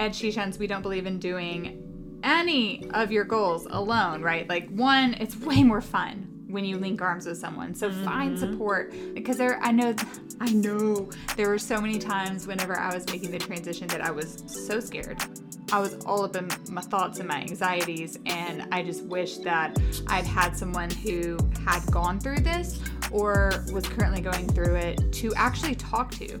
at She Shines, we don't believe in doing any of your goals alone, right? Like, one, it's way more fun when you link arms with someone. So mm-hmm. find support because there I know I know there were so many times whenever I was making the transition that I was so scared. I was all up in my thoughts and my anxieties and I just wish that I'd had someone who had gone through this or was currently going through it to actually talk to.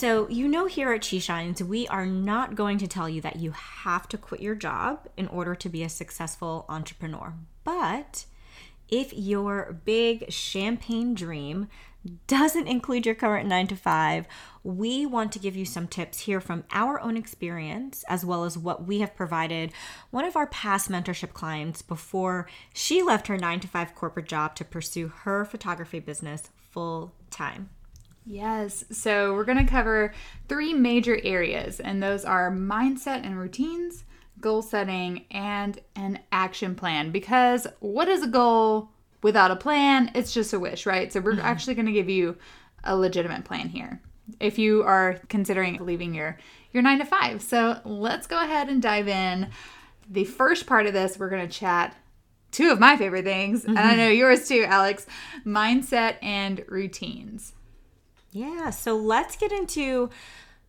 So, you know, here at She Shines, we are not going to tell you that you have to quit your job in order to be a successful entrepreneur. But if your big champagne dream doesn't include your current nine to five, we want to give you some tips here from our own experience, as well as what we have provided one of our past mentorship clients before she left her nine to five corporate job to pursue her photography business full time. Yes. So we're going to cover three major areas, and those are mindset and routines, goal setting, and an action plan. Because what is a goal without a plan? It's just a wish, right? So we're mm-hmm. actually going to give you a legitimate plan here if you are considering leaving your your 9 to 5. So let's go ahead and dive in. The first part of this, we're going to chat two of my favorite things, mm-hmm. and I mm-hmm. know yours too, Alex mindset and routines. Yeah, so let's get into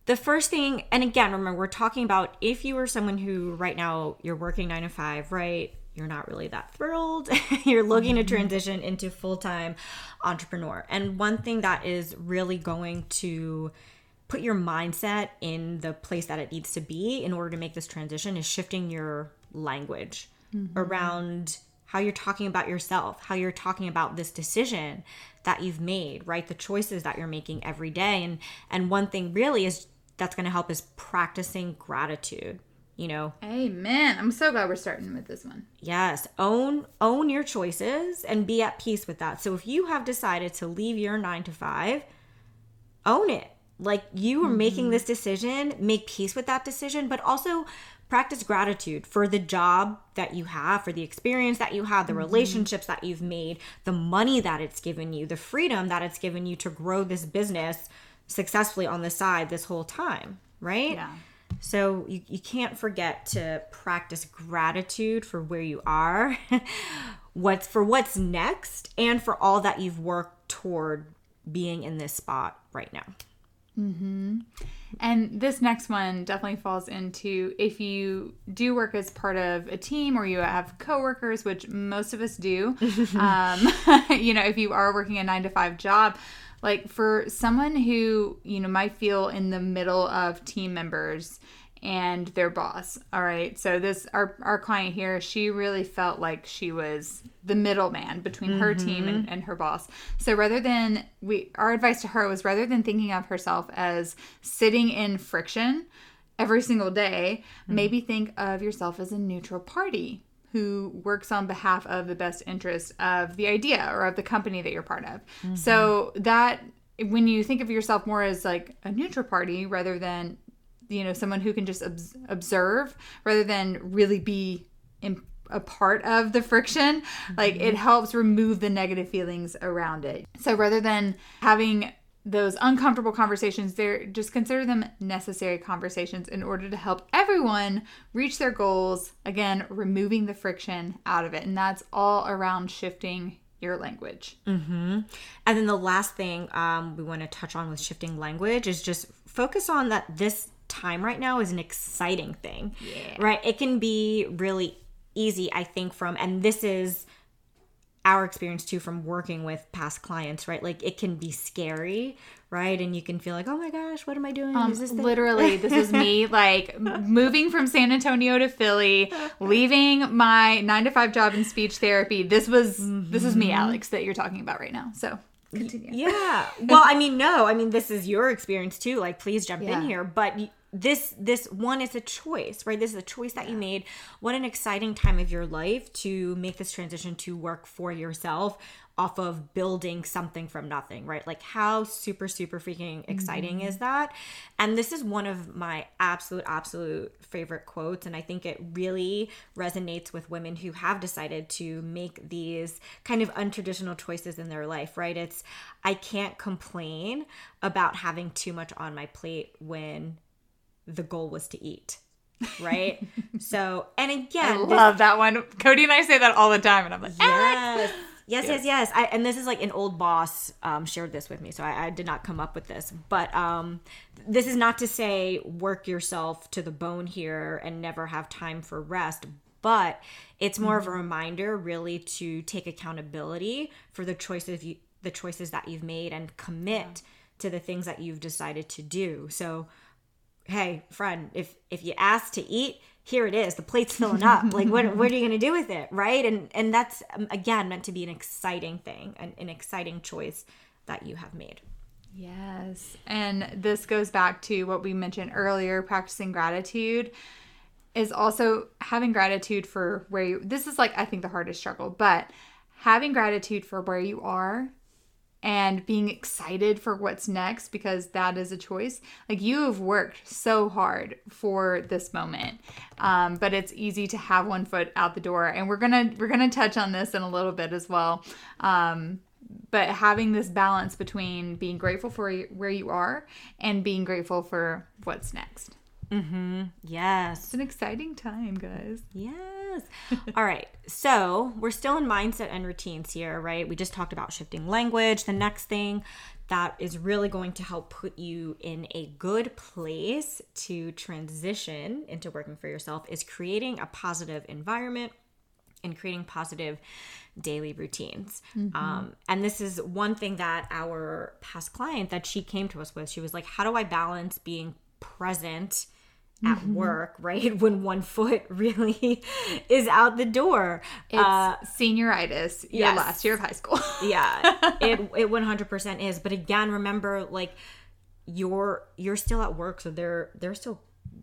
the first thing. And again, remember, we're talking about if you are someone who right now you're working nine to five, right? You're not really that thrilled. you're looking to mm-hmm. transition into full time entrepreneur. And one thing that is really going to put your mindset in the place that it needs to be in order to make this transition is shifting your language mm-hmm. around how you're talking about yourself, how you're talking about this decision that you've made, right? The choices that you're making every day. And and one thing really is that's going to help is practicing gratitude you know amen i'm so glad we're starting with this one yes own own your choices and be at peace with that so if you have decided to leave your 9 to 5 own it like you are mm-hmm. making this decision make peace with that decision but also practice gratitude for the job that you have, for the experience that you have, the mm-hmm. relationships that you've made, the money that it's given you, the freedom that it's given you to grow this business successfully on the side this whole time, right? Yeah. So you, you can't forget to practice gratitude for where you are, what's for what's next, and for all that you've worked toward being in this spot right now. Mm-hmm. And this next one definitely falls into if you do work as part of a team or you have coworkers, which most of us do. um, you know, if you are working a nine to five job, like for someone who you know might feel in the middle of team members and their boss. All right. So this our our client here, she really felt like she was the middleman between her mm-hmm. team and, and her boss. So rather than we our advice to her was rather than thinking of herself as sitting in friction every single day, mm-hmm. maybe think of yourself as a neutral party who works on behalf of the best interest of the idea or of the company that you're part of. Mm-hmm. So that when you think of yourself more as like a neutral party rather than you know someone who can just ob- observe rather than really be in, a part of the friction mm-hmm. like it helps remove the negative feelings around it so rather than having those uncomfortable conversations they're just consider them necessary conversations in order to help everyone reach their goals again removing the friction out of it and that's all around shifting your language mm-hmm. and then the last thing um, we want to touch on with shifting language is just focus on that this time right now is an exciting thing. Yeah. Right? It can be really easy, I think, from, and this is our experience too from working with past clients, right? Like it can be scary, right? And you can feel like, oh my gosh, what am I doing? Um, this literally, this is me like moving from San Antonio to Philly, leaving my nine to five job in speech therapy. This was mm-hmm. this is me, mm-hmm. Alex, that you're talking about right now. So Continue. Yeah. Well, I mean, no. I mean, this is your experience too. Like, please jump Yeah. in here. But y- this this one is a choice, right? This is a choice that you made. What an exciting time of your life to make this transition to work for yourself off of building something from nothing, right? Like how super super freaking exciting mm-hmm. is that? And this is one of my absolute absolute favorite quotes and I think it really resonates with women who have decided to make these kind of untraditional choices in their life, right? It's I can't complain about having too much on my plate when the goal was to eat, right? so, and I again, this- love that one. Cody and I say that all the time, and I'm like, yes. Yes, yes, yes. I, and this is like an old boss um, shared this with me, so I, I did not come up with this. But um, this is not to say work yourself to the bone here and never have time for rest. But it's more of a reminder, really, to take accountability for the choices you, the choices that you've made, and commit to the things that you've decided to do. So, hey friend if if you ask to eat here it is the plate's filling up. Like what, what are you going to do with it right? And and that's um, again meant to be an exciting thing an, an exciting choice that you have made. Yes. And this goes back to what we mentioned earlier practicing gratitude is also having gratitude for where you this is like I think the hardest struggle, but having gratitude for where you are and being excited for what's next because that is a choice. Like you have worked so hard for this moment, um, but it's easy to have one foot out the door, and we're gonna we're gonna touch on this in a little bit as well. Um, but having this balance between being grateful for where you are and being grateful for what's next. Mm-hmm. yes It's an exciting time, guys. Yes. All right. So we're still in mindset and routines here, right? We just talked about shifting language. The next thing that is really going to help put you in a good place to transition into working for yourself is creating a positive environment and creating positive daily routines. Um, and this is one thing that our past client that she came to us with. She was like, "How do I balance being present at work, right, when one foot really is out the door?" It's Uh, senioritis, your yes. last year of high school. yeah, it it one hundred percent is. But again, remember, like you're you're still at work, so they're they're still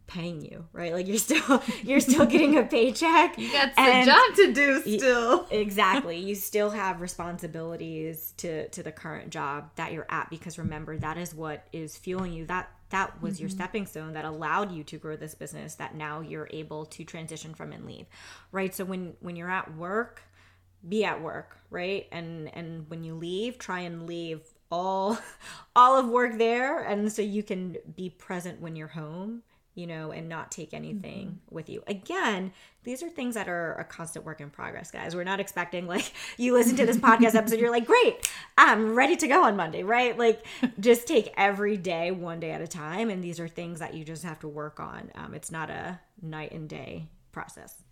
paying you, right? Like you're still you're still getting a paycheck. You got and- job to do still. exactly you still have responsibilities to to the current job that you're at because remember that is what is fueling you that that was your mm-hmm. stepping stone that allowed you to grow this business that now you're able to transition from and leave right? So when when you're at work be at work right? And and when you leave try and leave all all of work there. And so you can be present when you're home you know and not take anything mm-hmm. with you. Again these are things that are a constant work in progress guys. We're not expecting like you listen to this podcast episode you're like great i'm ready to go on monday right? Like just take every day one day at a time and these are things that you just have to work on. Um, it's not a night and day process.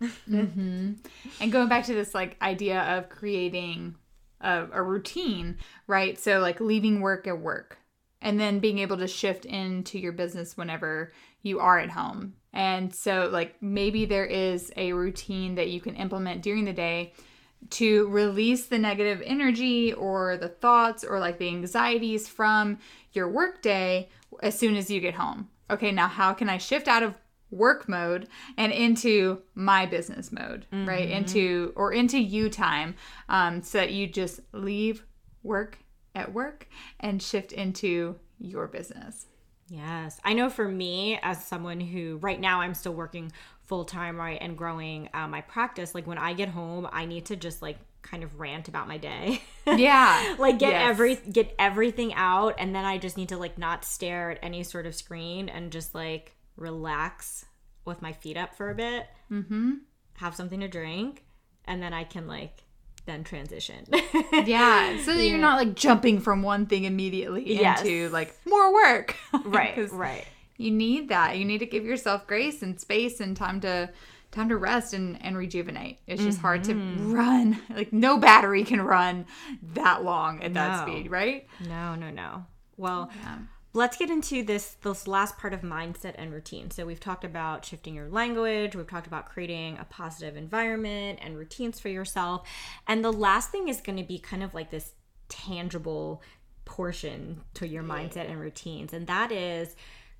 And going back to this like idea of creating a, a routine, right? So like leaving work at work and then being able to shift into your business whenever you are at home. And so like maybe there is a routine that you can implement during the day to release the negative energy or the thoughts or like the anxieties from your workday as soon as you get home. Okay, now how can I shift out of work mode and into my business mode, right? Into or into you time, um, so that you just leave work at work and shift into your business. Yes. I know for me, as someone who right now I'm still working full time, right, and growing uh, my practice, like when I get home, I need to just like kind of rant about my day. Yeah, like get Yes. every get everything out and then I just need to like not stare at any sort of screen and just like relax with my feet up for a bit. Mm-hmm. Have something to drink and then I can like then transition. yeah, so that you're not like jumping from one thing immediately Yes. into like more work, right, right. you need that you need to give yourself grace and space and time to time to rest and and rejuvenate it's just hard to Mm-hmm. run like no battery can run that long at that speed right No, no, no. Well, Yeah. Let's get into this this last part of mindset and routine. So we've talked about shifting your language, we've talked about creating a positive environment and routines for yourself. And the last thing is going to be kind of like this tangible portion to your mindset and routines, and that is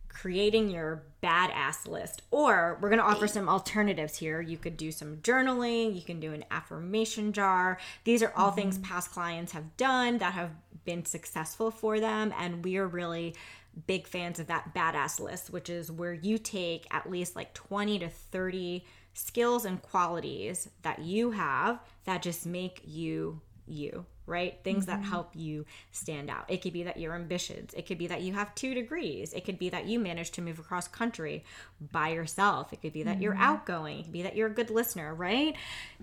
creating your badass list. Or we're going to offer some alternatives here. You could do some journaling, you can do an affirmation jar. These are all mm-hmm. things past clients have done that have been successful for them. And we are really big fans of that badass list, which is where you take at least like 20 to 30 skills and qualities that you have that just make you you right? Things mm-hmm. that help you stand out. It could be that you're ambitious. It could be that you have two degrees. It could be that you managed to move across country by yourself. It could be that mm-hmm. you're outgoing. It could be that you're a good listener, right?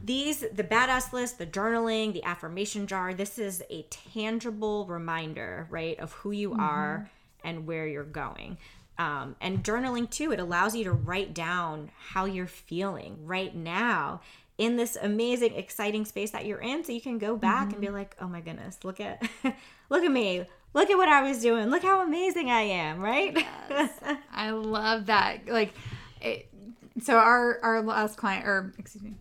These, the badass list, the journaling, the affirmation jar, this is a tangible reminder, right, of who you mm-hmm. are and where you're going. Um, and journaling too, it allows you to write down how you're feeling right now in this amazing exciting space that you're in so you can go back mm-hmm. and be mm-hmm. like oh my goodness look at look at me look at what i was doing look how amazing i am right yes. i love that like it, so our our last client or excuse me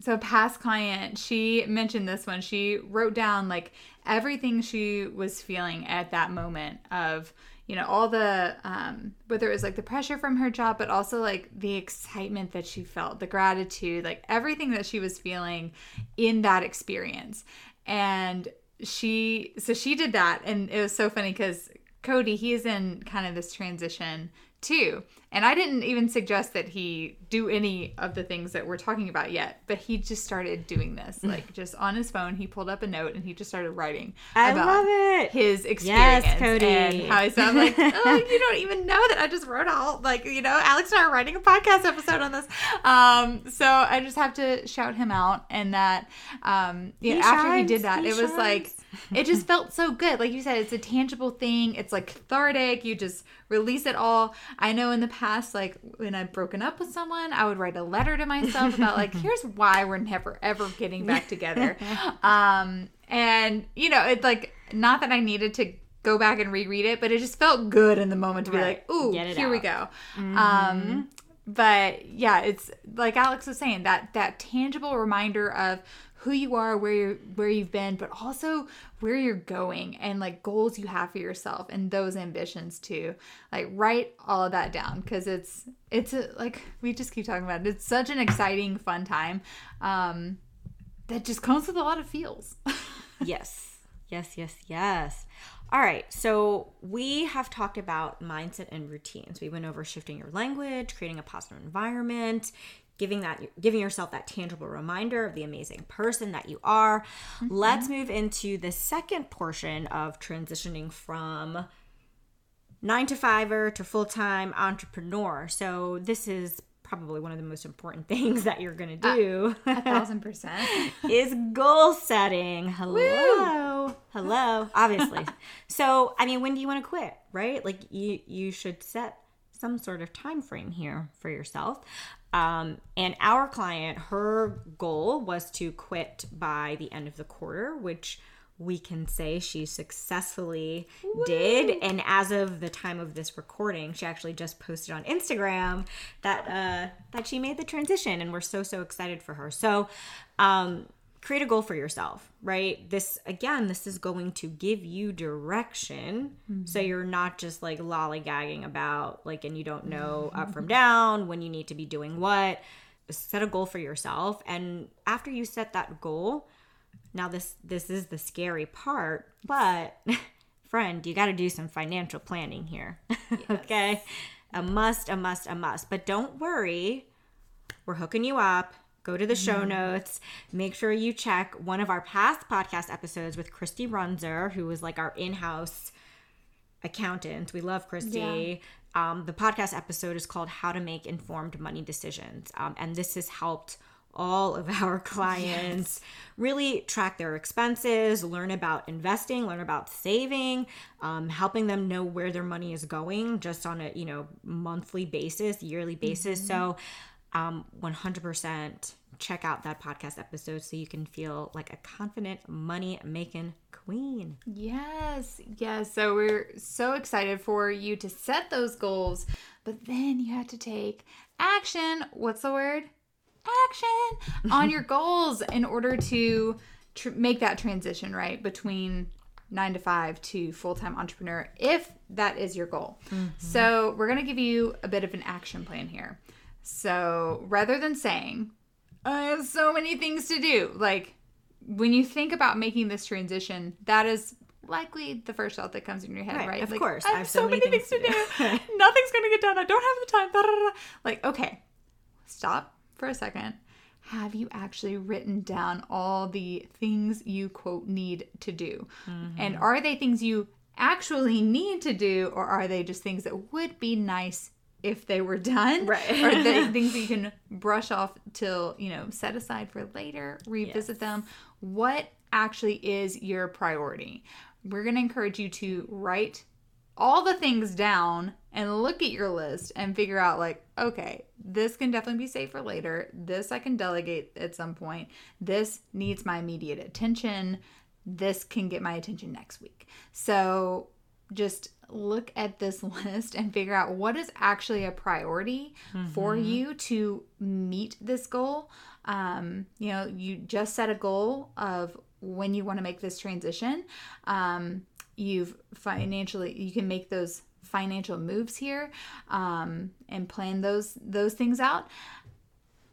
so a past client she mentioned this one she wrote down like everything she was feeling at that moment of you know all the um whether it was like the pressure from her job but also like the excitement that she felt the gratitude like everything that she was feeling in that experience and she so she did that and it was so funny because cody he's in kind of this transition too. And I didn't even suggest that he do any of the things that we're talking about yet, but he just started doing this. Like just on his phone, he pulled up a note and he just started writing I love it. his experience yes, Cody. and how I sound like, oh, you don't even know that I just wrote all like, you know, Alex and I are writing a podcast episode on this. Um, so I just have to shout him out and that um know, after shines, he did that, he it was like it just felt so good. Like you said, it's a tangible thing. It's like cathartic. You just release it all. I know in the past, like when I've broken up with someone, I would write a letter to myself about like, here's why we're never ever getting back together. Um, and you know, it's like not that I needed to go back and reread it, but it just felt good in the moment to be like, ooh, here out. we go. Mm-hmm. Um, but yeah, it's like Alex was saying that that tangible reminder of who you are, where you're where you've been, but also where you're going and like goals you have for yourself and those ambitions too. Like write all of that down because it's it's a, like we just keep talking about it. It's such an exciting, fun time um, that just comes with a lot of feels. yes, yes, yes, yes. All right, so we have talked about mindset and routines. We went over shifting your language, creating a positive environment, giving that giving yourself that tangible reminder of the amazing person that you are. Mm-hmm. Let's move into the second portion of transitioning from nine to fiver to full-time entrepreneur. So this is probably one of the most important things that you're gonna uh, do. Uh, a thousand percent is goal setting. Hello, Woo! hello. Obviously. so I mean, when do you want to quit? Right? Like you you should set some sort of time frame here for yourself. Um, and our client, her goal was to quit by the end of the quarter, which we can say she successfully Woo! did. And as of the time of this recording, she actually just posted on Instagram that uh, that she made the transition, and we're so so excited for her. So, um, create a goal for yourself, right? This again, this is going to give you direction. Mm-hmm. So you're not just like lollygagging about like and you don't know mm-hmm. up from down when you need to be doing what. Set a goal for yourself and after you set that goal, now this this is the scary part, but friend, you got to do some financial planning here. Yes. okay? A must, a must, a must. But don't worry. We're hooking you up go to the show mm-hmm. notes. Make sure you check one of our past podcast episodes with Kristy Runzer, who is like our in house accountant. We love Kristy. Yeah. Um, the podcast episode is called How to Make Informed Money Decisions. Um, and this has helped all of our clients yes. really track their expenses, learn about investing, learn about saving, um, helping them know where their money is going just on a you know monthly basis, yearly basis. Mm-hmm. So um, 100% check out that podcast episode so you can feel like a confident money making queen. Yes, yes. So we're so excited for you to set those goals, but then you have to take action. What's the word? Action on your goals in order to tr- make that transition right between nine to five to full-time entrepreneur if that is your goal so we're going to give you a bit of an action plan here so rather than saying i have so many things to do like when you think about making this transition that is likely the first thought that comes in your head right, Right, of Like, course. i have so, many things, to do, nothing's going to get done. I don't have the time. Blah, blah, blah. like okay stop for a second. Have you actually written down all the things you quote need to do? And mm-hmm. are they things you actually need to do or are they just things that would be nice if they were done Right. or they things that you can brush off till you know set aside for later revisit them. What actually is your priority? We're going to encourage you to write all the things down and look at your list and figure out like okay this can definitely be saved for later. This i can delegate at some point. This needs my immediate attention. This can get my attention next week. So just look at this list and figure out what is actually a priority for you to meet this goal. Um, you know you just set a goal of when you want to make this transition. Um, you've financially you can make those financial moves here um, and plan those those things out.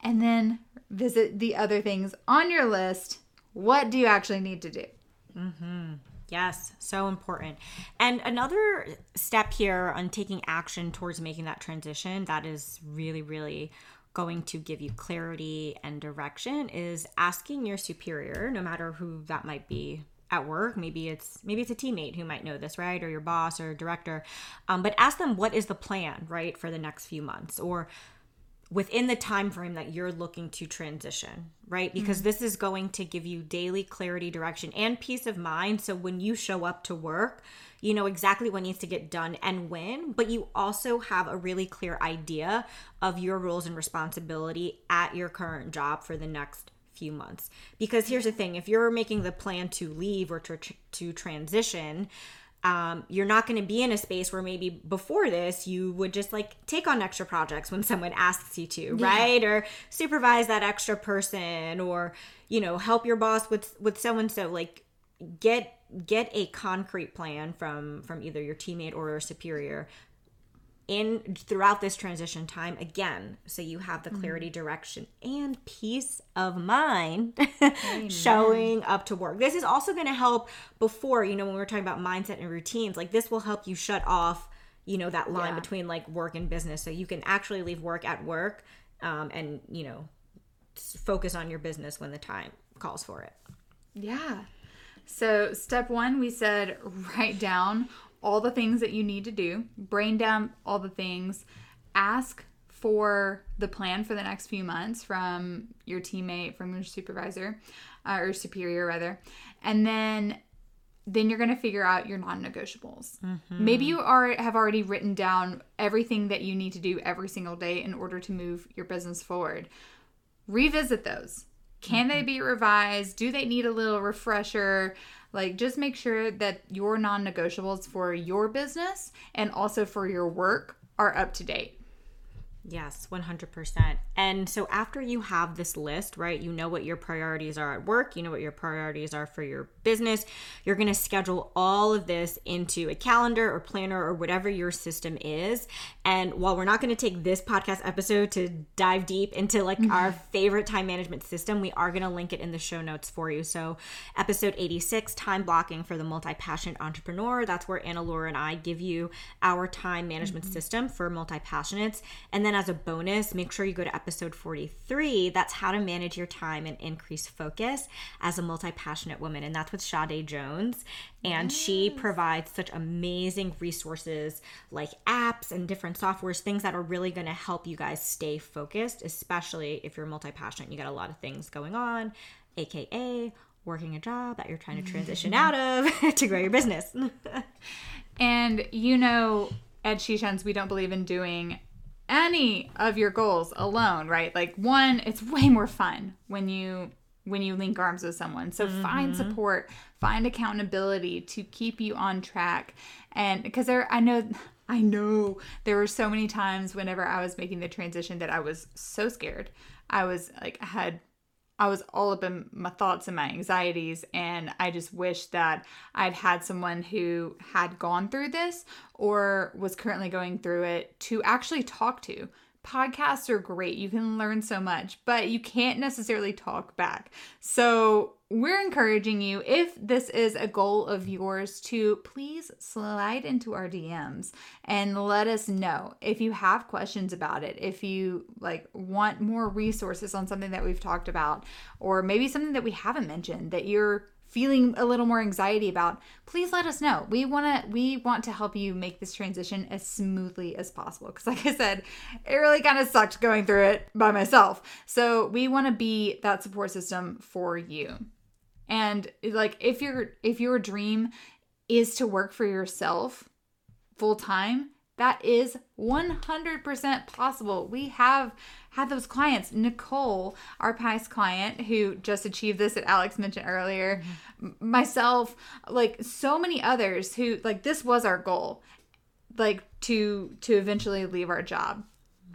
And then visit the other things on your list. What do you actually need to do Yes, so important. And another step here on taking action towards making that transition that is really, really going to give you clarity and direction is asking your superior, no matter who that might be at work maybe it's maybe it's a teammate who might know this right or your boss or director um, but ask them what is the plan right for the next few months or within the time frame that you're looking to transition right? Mm-hmm. Because this is going to give you daily clarity direction and peace of mind. So when you show up to work you know exactly what needs to get done and when but you also have a really clear idea of your roles and responsibility at your current job for the next few months. Because here's the thing if you're making the plan to leave or to, to transition um, you're not going to be in a space where maybe before this you would just like take on extra projects when someone asks you to right? Or supervise that extra person or you know help your boss with with so and so like get get a concrete plan from from either your teammate or your superior in throughout this transition time again so you have the clarity direction and peace of mind showing up to work this is also going to help before you know when we were talking about mindset and routines like this will help you shut off you know that line Yeah. between like work and business so you can actually leave work at work um, and you know focus on your business when the time calls for it Yeah. So, step one, we said write down all the things that you need to do, brain dump all the things, ask for the plan for the next few months from your teammate, from your supervisor, uh, or superior rather, and then then you're going to figure out your non-negotiables. Maybe you are have already written down everything that you need to do every single day in order to move your business forward revisit those. Can they be revised? Do they need a little refresher? Like, just make sure that your non negotiables for your business and also for your work are up to date. Yes, 100%. And so after you have this list, right, you know what your priorities are at work, you know what your priorities are for your business. You're going to schedule all of this into a calendar or planner or whatever your system is. And while we're not going to take this podcast episode to dive deep into like mm-hmm. our favorite time management system, we are going to link it in the show notes for you. So, episode 86, time blocking for the multi passionate entrepreneur. That's where Anna Laura and I give you our time management mm-hmm. system for multi passionates. And then, as a bonus, make sure you go to episode 43. That's how to manage your time and increase focus as a multi passionate woman. And that's with Sade Jones. And she provides such amazing resources like apps and different softwares, things that are really going to help you guys stay focused, especially if you're multi passionate. You got a lot of things going on, aka working a job that you're trying to transition mm-hmm. out of to grow your business. And you know, at She Shines, we don't believe in doing any of your goals alone, right? Like one, it's way more fun when you when you link arms with someone. So find mm-hmm. support, find accountability to keep you on track. And because there I know I know there were so many times whenever I was making the transition that I was so scared. I was like I had I was all up in my thoughts and my anxieties. And I just wish that I'd had someone who had gone through this or was currently going through it to actually talk to. Podcasts are great. You can learn so much, but you can't necessarily talk back. So, we're encouraging you, if this is a goal of yours, to please slide into our DMs and let us know if you have questions about it, if you like want more resources on something that we've talked about, or maybe something that we haven't mentioned that you're feeling a little more anxiety about please let us know. We want to we want to help you make this transition as smoothly as possible. Because like i said it really kind of sucked going through it by myself. So we want to be that support system for you. And like if your if your dream is to work for yourself full time, that is 100% possible. We have had those clients. Nicole, our past client who just achieved this that Alex mentioned earlier, mm-hmm. myself, like so many others who like this was our goal like to to eventually leave our job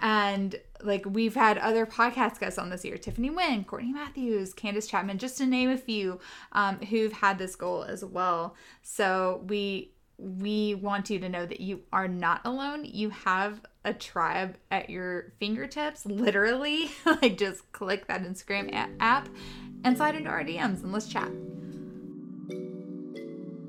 and like we've had other podcast guests on this year Tiffany Wynn, Courtney Matthews, Candace Chapman, just to name a few, um, who've had this goal as well. So we we want you to know that you are not alone. You have a tribe at your fingertips, literally. like just click that Instagram app and slide into our DMs and let's chat.